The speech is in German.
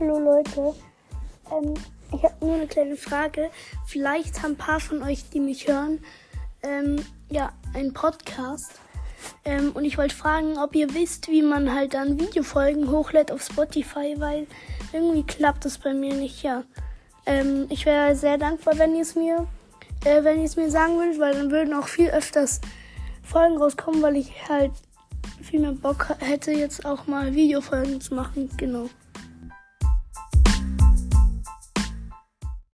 Hallo Leute, ähm, ich habe nur eine kleine Frage. Vielleicht haben ein paar von euch, die mich hören, ähm, ja, einen Podcast. Ähm, und ich wollte fragen, ob ihr wisst, wie man halt dann Videofolgen hochlädt auf Spotify, weil irgendwie klappt das bei mir nicht, ja. Ähm, ich wäre sehr dankbar, wenn ihr es mir, äh, wenn ihr es mir sagen würdet, weil dann würden auch viel öfters Folgen rauskommen, weil ich halt viel mehr Bock hätte, jetzt auch mal Videofolgen zu machen. Genau.